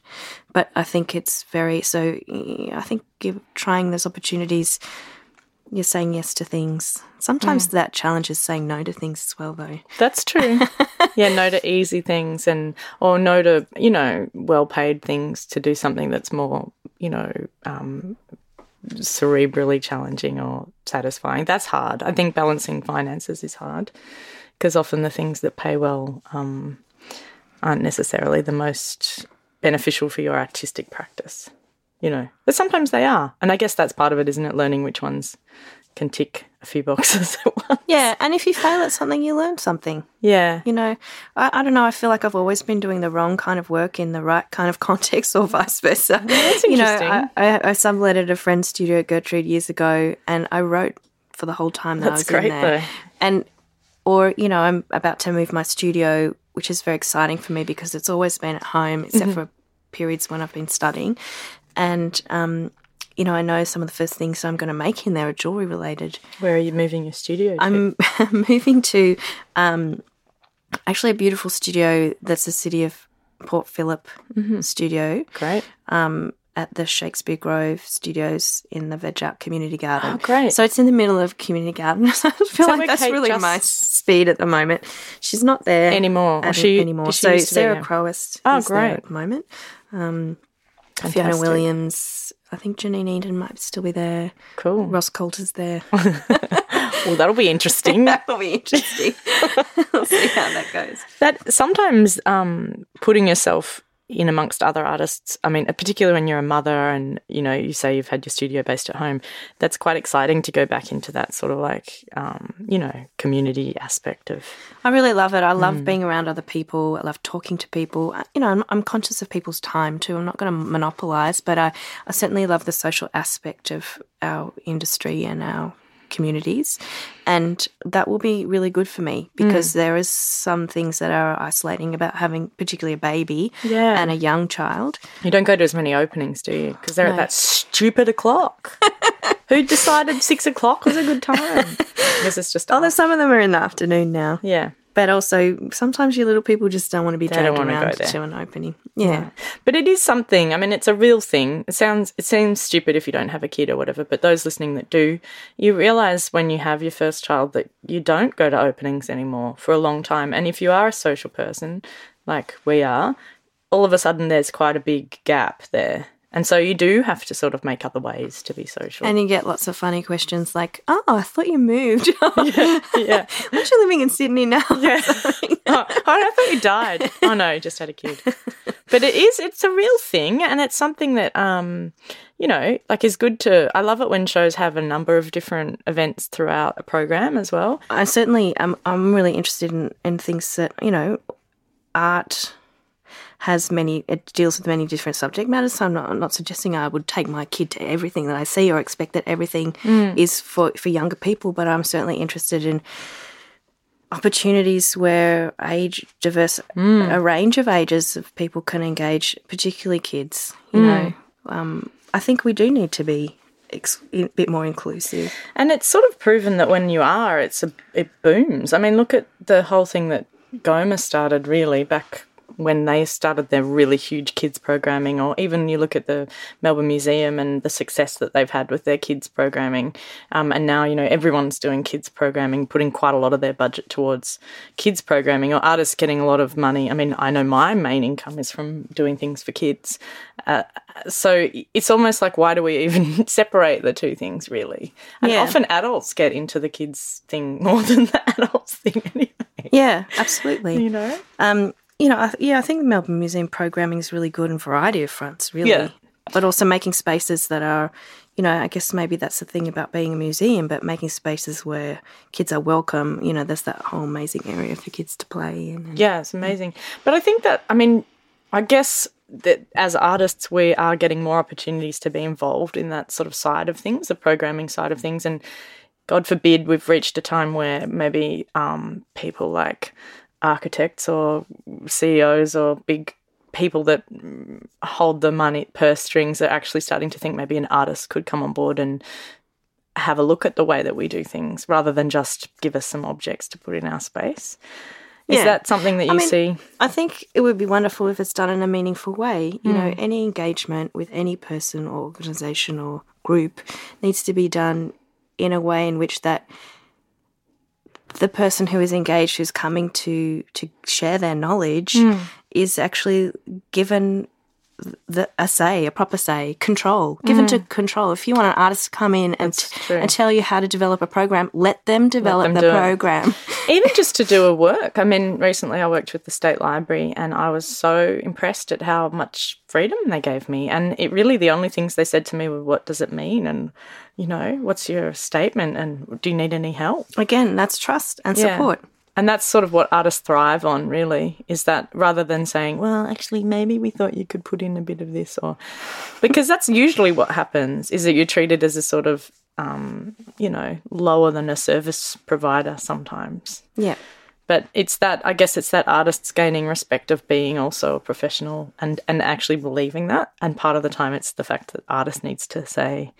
But I think it's very so I think give, trying those opportunities you're saying yes to things. Sometimes that challenge is saying no to things as well though. That's true. yeah, no to easy things and or no to, you know, well paid things to do something that's more, you know, um, cerebrally challenging or satisfying. That's hard. I think balancing finances is hard because often the things that pay well um, aren't necessarily the most beneficial for your artistic practice. You know, but sometimes they are, and I guess that's part of it, isn't it? Learning which ones can tick a few boxes at once. Yeah, and if you fail at something, you learn something. Yeah, You know, I, I don't know. I feel like I've always been doing the wrong kind of work in the right kind of context, or vice versa. that's interesting. You know. I, I, I subletted a friend's studio at Gertrude years ago, and I wrote for the whole time that I That's was great, in there. though. And or you know, I'm about to move my studio, which is very exciting for me because it's always been at home, except Mm-hmm. for periods when I've been studying. And um, you know, I know some of the first things I'm going to make in there are jewelry related. where are you moving your studio? To? I'm moving to um, actually a beautiful studio that's the city of Port Phillip Mm-hmm. studio great. um, at the Shakespeare Grove Studios in the Veg Out Community Garden. Oh, great. So it's in the middle of community garden. So I feel like that's Kate really my speed at the moment. She's not there Anymore. Or at- she- anymore. she so used to be Sarah there? Crowest Oh, is there at the moment. Um, Fiona Williams. I think Janine Eden might still be there. Cool. Ross Coulter's there. Well, that'll be interesting. That'll be interesting. we'll see how that goes. that sometimes um, putting yourself in amongst other artists i mean particularly when you're a mother and you know you say you've had your studio based at home that's quite exciting to go back into that sort of like um, you know community aspect of I really love it. I love Mm. being around other people. I love talking to people. You know, I'm, I'm conscious of people's time too. I'm not going to monopolize, but I, I certainly love the social aspect of our industry and our communities. And that will be really good for me Mm. because there is some things that are isolating about having particularly a baby Yeah. and a young child. you don't go to as many openings do you because they're at that stupid o'clock who decided six o'clock was a good time this is just Although some of them are in the afternoon now. yeah But also, sometimes you little people just don't want to be don't dragged around to an opening. Yeah. But it is something. I mean, it's a real thing. It sounds it seems stupid if you don't have a kid or whatever, but those listening that do, you realize when you have your first child that you don't go to openings anymore for a long time. And if you are a social person, like we are, all of a sudden there's quite a big gap there. And so you do have to sort of make other ways to be social. And you get lots of funny questions like, "Oh, I thought you moved. yeah. yeah. Aren't you living in Sydney now?" Yeah. oh, I thought you died. Oh no, just had a kid. But it is it's a real thing and it's something that um you know, like is good to I love it when shows have a number of different events throughout a program as well. I certainly am. I'm really interested in, in things that you know, art has many. It deals with many different subject matters. So I'm not, I'm not suggesting I would take my kid to everything that I see or expect that everything mm. is for for younger people. But I'm certainly interested in opportunities where age diverse mm. a range of ages of people can engage particularly kids you mm. know um, i think we do need to be ex- a bit more inclusive And it's sort of proven that when you are, it's a it booms. I mean, look at the whole thing that Goma started really back when they started their really huge kids programming, or even you look at the Melbourne Museum and the success that they've had with their kids programming. Um, and now, you know, everyone's doing kids programming, putting quite a lot of their budget towards kids programming, or artists getting a lot of money. I mean, I know my main income is from doing things for kids. Uh, so it's almost like, why do we even separate the two things, really? And Yeah. often adults get into the kids thing more than the adults thing anyway. yeah absolutely You know? Um, you know, I, yeah, I think the Melbourne Museum programming is really good on a variety of fronts, really. Yeah. But also making spaces that are, you know, I guess maybe that's the thing about being a museum, but making spaces where kids are welcome. You know, there's that whole amazing area for kids to play in. and- Yeah, it's amazing. But I think that, I mean, I guess that as artists, we are getting more opportunities to be involved in that sort of side of things, the programming side of things. And God forbid we've reached a time where maybe um, people like architects or CEOs or big people that hold the money purse strings are actually starting to think maybe an artist could come on board and have a look at the way that we do things rather than just give us some objects to put in our space. Is Yeah. that something that you I mean, see? I think it would be wonderful if it's done in a meaningful way. You know, Mm. any engagement with any person or organization or group needs to be done in a way in which that the person who is engaged who's coming to to share their knowledge Mm. is actually given the, a say, a proper say, control, given to control. If you want an artist to come in and, Mm. T- and tell you how to develop a program, let them develop them the program. Even just to do a work. I mean, recently I worked with the State Library and I was so impressed at how much freedom they gave me. And it really, the only things they said to me were, what does it mean? And, you know, what's your statement? And do you need any help? Again, that's trust and Yeah. support. And that's sort of what artists thrive on, really, is that rather than saying, well, actually, maybe we thought you could put in a bit of this, or because that's usually what happens, is that you're treated as a sort of, um, you know, lower than a service provider sometimes. Yeah. But it's that, I guess it's that artists gaining respect of being also a professional and, and actually believing that. And part of the time, it's the fact that artist needs to say,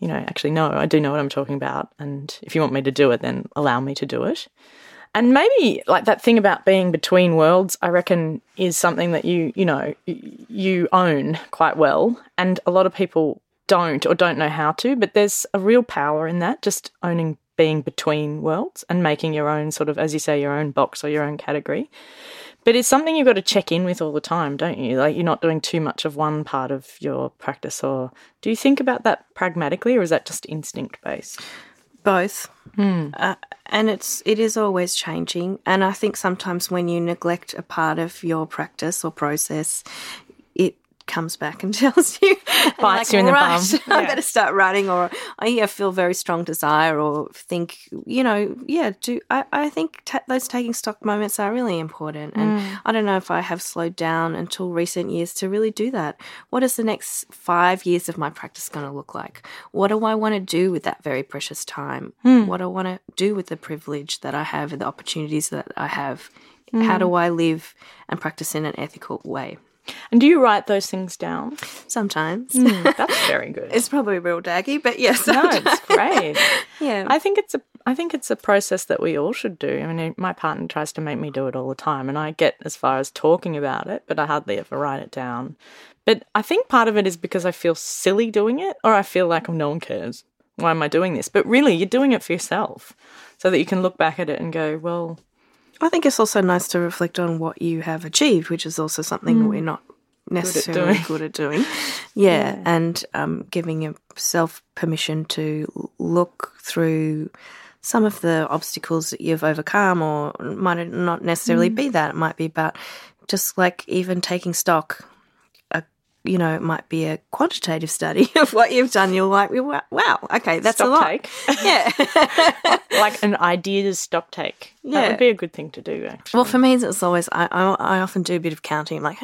you know, actually, no, I do know what I'm talking about. And if you want me to do it, then allow me to do it. And maybe like that thing about being between worlds, I reckon is something that you, you know, you own quite well. And a lot of people don't or don't know how to, but there's a real power in that, just owning being between worlds and making your own sort of, as you say, your own box or your own category. But it's something you've got to check in with all the time, don't you? Like you're not doing too much of one part of your practice, or do you think about that pragmatically, or is that just instinct based? Both. Uh, and it's it is always changing. And i think sometimes when you neglect a part of your practice or process comes back and tells you and Bites you in the "Right, bum." i Yeah. better start writing or i yeah, feel very strong desire or think you know yeah do i, I think ta those taking stock moments are really important and Mm. i don't know if i have slowed down until recent years to really do that what is the next five years of my practice going to look like what do i want to do with that very precious time Hmm. what do i want to do with the privilege that i have and the opportunities that i have Hmm. how do i live and practice in an ethical way And do you write those things down? sometimes hmm, That's very good. it's probably real daggy but yes no, it's great. yeah I think it's a I think it's a process that we all should do. I mean, my partner tries to make me do it all the time, and I get as far as talking about it, but I hardly ever write it down. But I think part of it is because I feel silly doing it, or I feel like oh, no one cares. Why am I doing this? But really, you're doing it for yourself, so that you can look back at it and go, well, I think it's also nice to reflect on what you have achieved, which is also something we're not necessarily doing. good at doing. Yeah, and um, giving yourself permission to look through some of the obstacles that you've overcome, or might not necessarily be that. It might be about just like even taking stock. You know, it might be a quantitative study of what you've done. You're like, wow, okay, that's a lot. take, Yeah. like an ideas stock take. That Yeah. would be a good thing to do. Actually. Well, for me, it's always I, I I often do a bit of counting. I'm Like,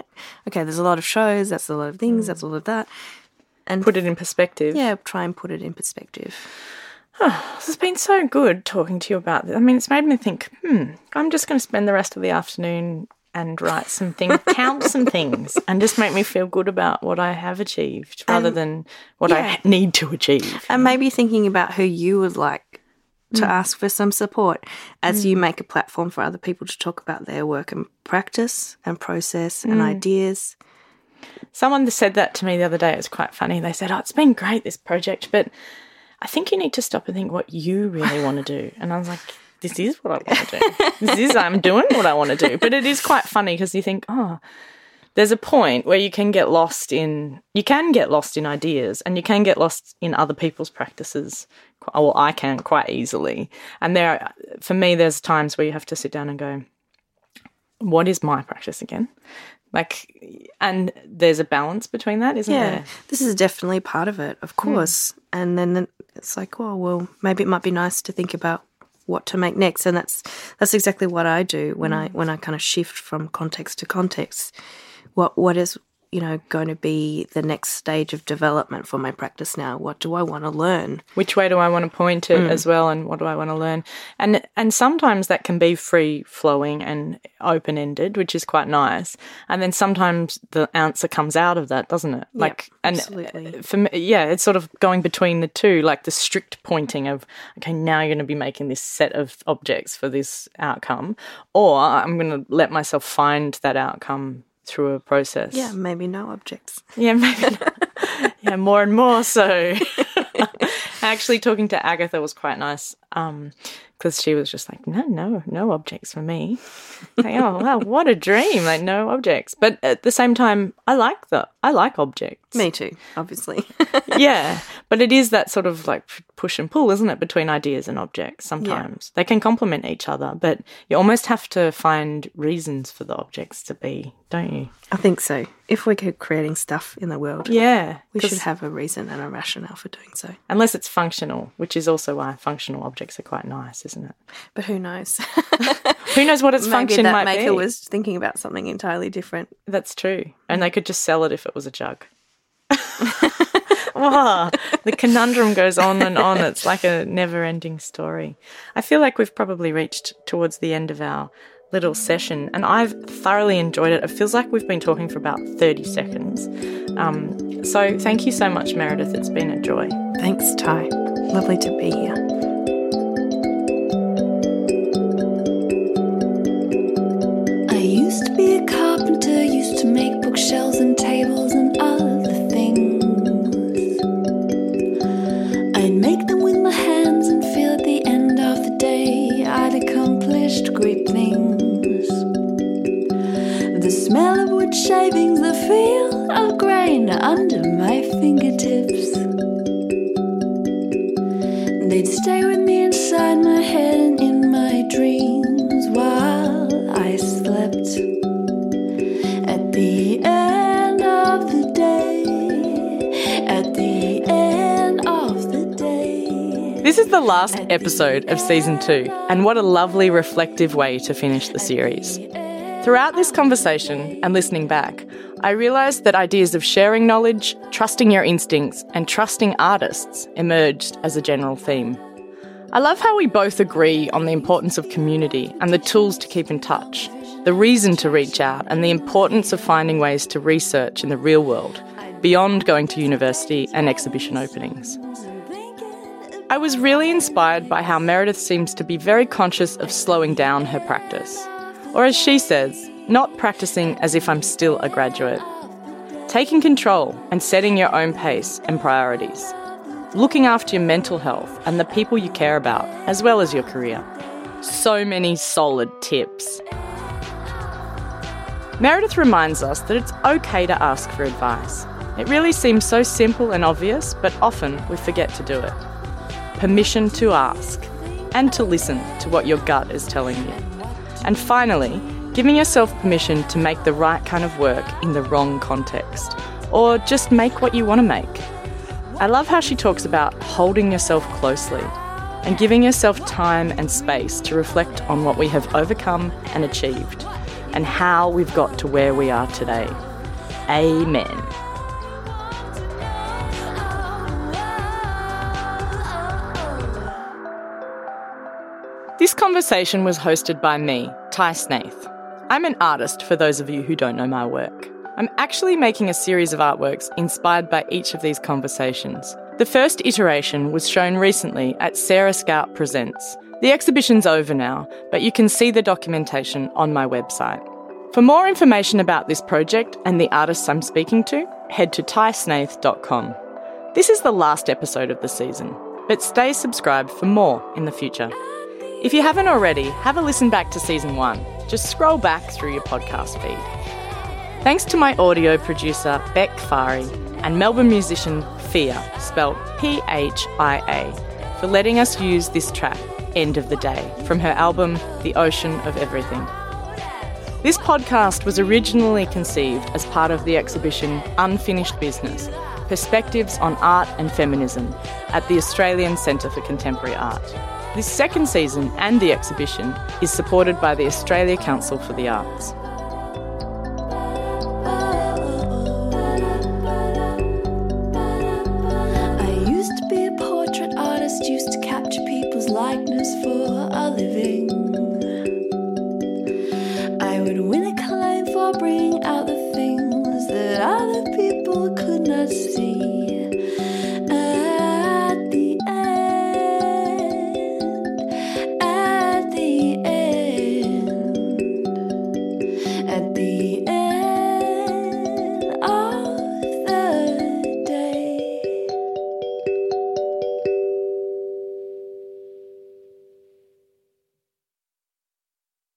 okay, there's a lot of shows. That's a lot of things. That's all of that. And Put it in perspective. yeah, try and put it in perspective. It's been so good talking to you about this. I mean, it's made me think, hmm, I'm just going to spend the rest of the afternoon and write some things, count some things, and just make me feel good about what I have achieved rather than what yeah. I need to achieve. And maybe thinking about who you would like to mm. ask for some support as you mm. make a platform for other people to talk about their work and practice and process and mm. ideas. Someone said that to me the other day. It was quite funny. They said, Oh, it's been great, this project, but I think you need to stop and think what you really want to do. And I was like, This is what I want to do. This is, I'm doing what I want to do. But it is quite funny because you think, Oh, there's a point where you can get lost in, you can get lost in ideas and you can get lost in other people's practices. Well, I can quite easily. And there, for me, there's times where you have to sit down and go, What is my practice again? Like, and there's a balance between that, isn't Yeah, there? this is definitely part of it, of hmm. course. And then it's like, oh well, maybe it might be nice to think about what to make next, and that's that's exactly what I do when mm. I when I kind of shift from context to context. What what is you know, going to be the next stage of development for my practice now? What do I want to learn? Which way do I want to point it mm. as well, and what do I want to learn? And and sometimes that can be free flowing and open ended, which is quite nice. And then sometimes the answer comes out of that, doesn't it? Like, and absolutely. Uh, for me, yeah, it's sort of going between the two, like the strict pointing of, okay, now you're going to be making this set of objects for this outcome, or I'm going to let myself find that outcome through a process. Yeah, maybe no objects. Yeah, maybe. No. yeah, more and more so. Actually, talking to Agatha was quite nice um, because she was just like, no, no, no objects for me. Like, oh, wow, what a dream! Like, no objects. But at the same time, I like the I like objects. Me too, obviously. yeah, but it is that sort of like push and pull, isn't it, between ideas and objects? Sometimes they can complement each other, but you almost have to find reasons for the objects to be, don't you? I think so. If we keep creating stuff in the world, Yeah, we should have a reason and a rationale for doing so. unless it's functional, which is also why functional objects are quite nice, isn't it? But who knows? Who knows what its Maybe function that might maker be? was thinking about something entirely different. That's true, and they could just sell it if it was a jug. wow, the conundrum goes on and on. It's like a never-ending story. I feel like we've probably reached towards the end of our little session, and I've thoroughly enjoyed it. It feels like we've been talking for about thirty seconds. Um, so, thank you so much, Meredith. It's been a joy. Thanks, Ty. Lovely to be here. I used to be a carpenter, used to make bookshelves and tables smell of wood shavings, the feel of grain under my fingertips. They'd stay with me inside my head and in my dreams while I slept. At the end of the day, at the end of the day. This is the last episode of season two, and what a lovely reflective way to finish the series. Throughout this conversation and listening back, I realised that ideas of sharing knowledge, trusting your instincts, and trusting artists emerged as a general theme. I love how we both agree on the importance of community and the tools to keep in touch, the reason to reach out, and the importance of finding ways to research in the real world, beyond going to university and exhibition openings. I was really inspired by how Meredith seems to be very conscious of slowing down her practice. Or as she says, not practicing as if I'm still a graduate. Taking control and setting your own pace and priorities. Looking after your mental health and the people you care about, as well as your career. So many solid tips. Meredith reminds us that it's okay to ask for advice. It really seems so simple and obvious, but often we forget to do it permission to ask, and to listen to what your gut is telling you. And finally, giving yourself permission to make the right kind of work in the wrong context, or just make what you want to make. I love how she talks about holding yourself closely and giving yourself time and space to reflect on what we have overcome and achieved, and how we've got to where we are today. Amen. This conversation was hosted by me, Ty Snaith. I'm an artist for those of you who don't know my work. I'm actually making a series of artworks inspired by each of these conversations. The first iteration was shown recently at Sarah Scout Presents. The exhibition's over now, but you can see the documentation on my website. For more information about this project and the artists I'm speaking to, head to tysnaith.com. This is the last episode of the season, but stay subscribed for more in the future. If you haven't already, have a listen back to season one. Just scroll back through your podcast feed. Thanks to my audio producer, Beck Fari, and Melbourne musician Phia, spelled P H I A, for letting us use this track, End of the Day, from her album The Ocean of Everything. This podcast was originally conceived as part of the exhibition Unfinished Business Perspectives on Art and Feminism at the Australian Centre for Contemporary Art. This second season and the exhibition is supported by the Australia Council for the Arts.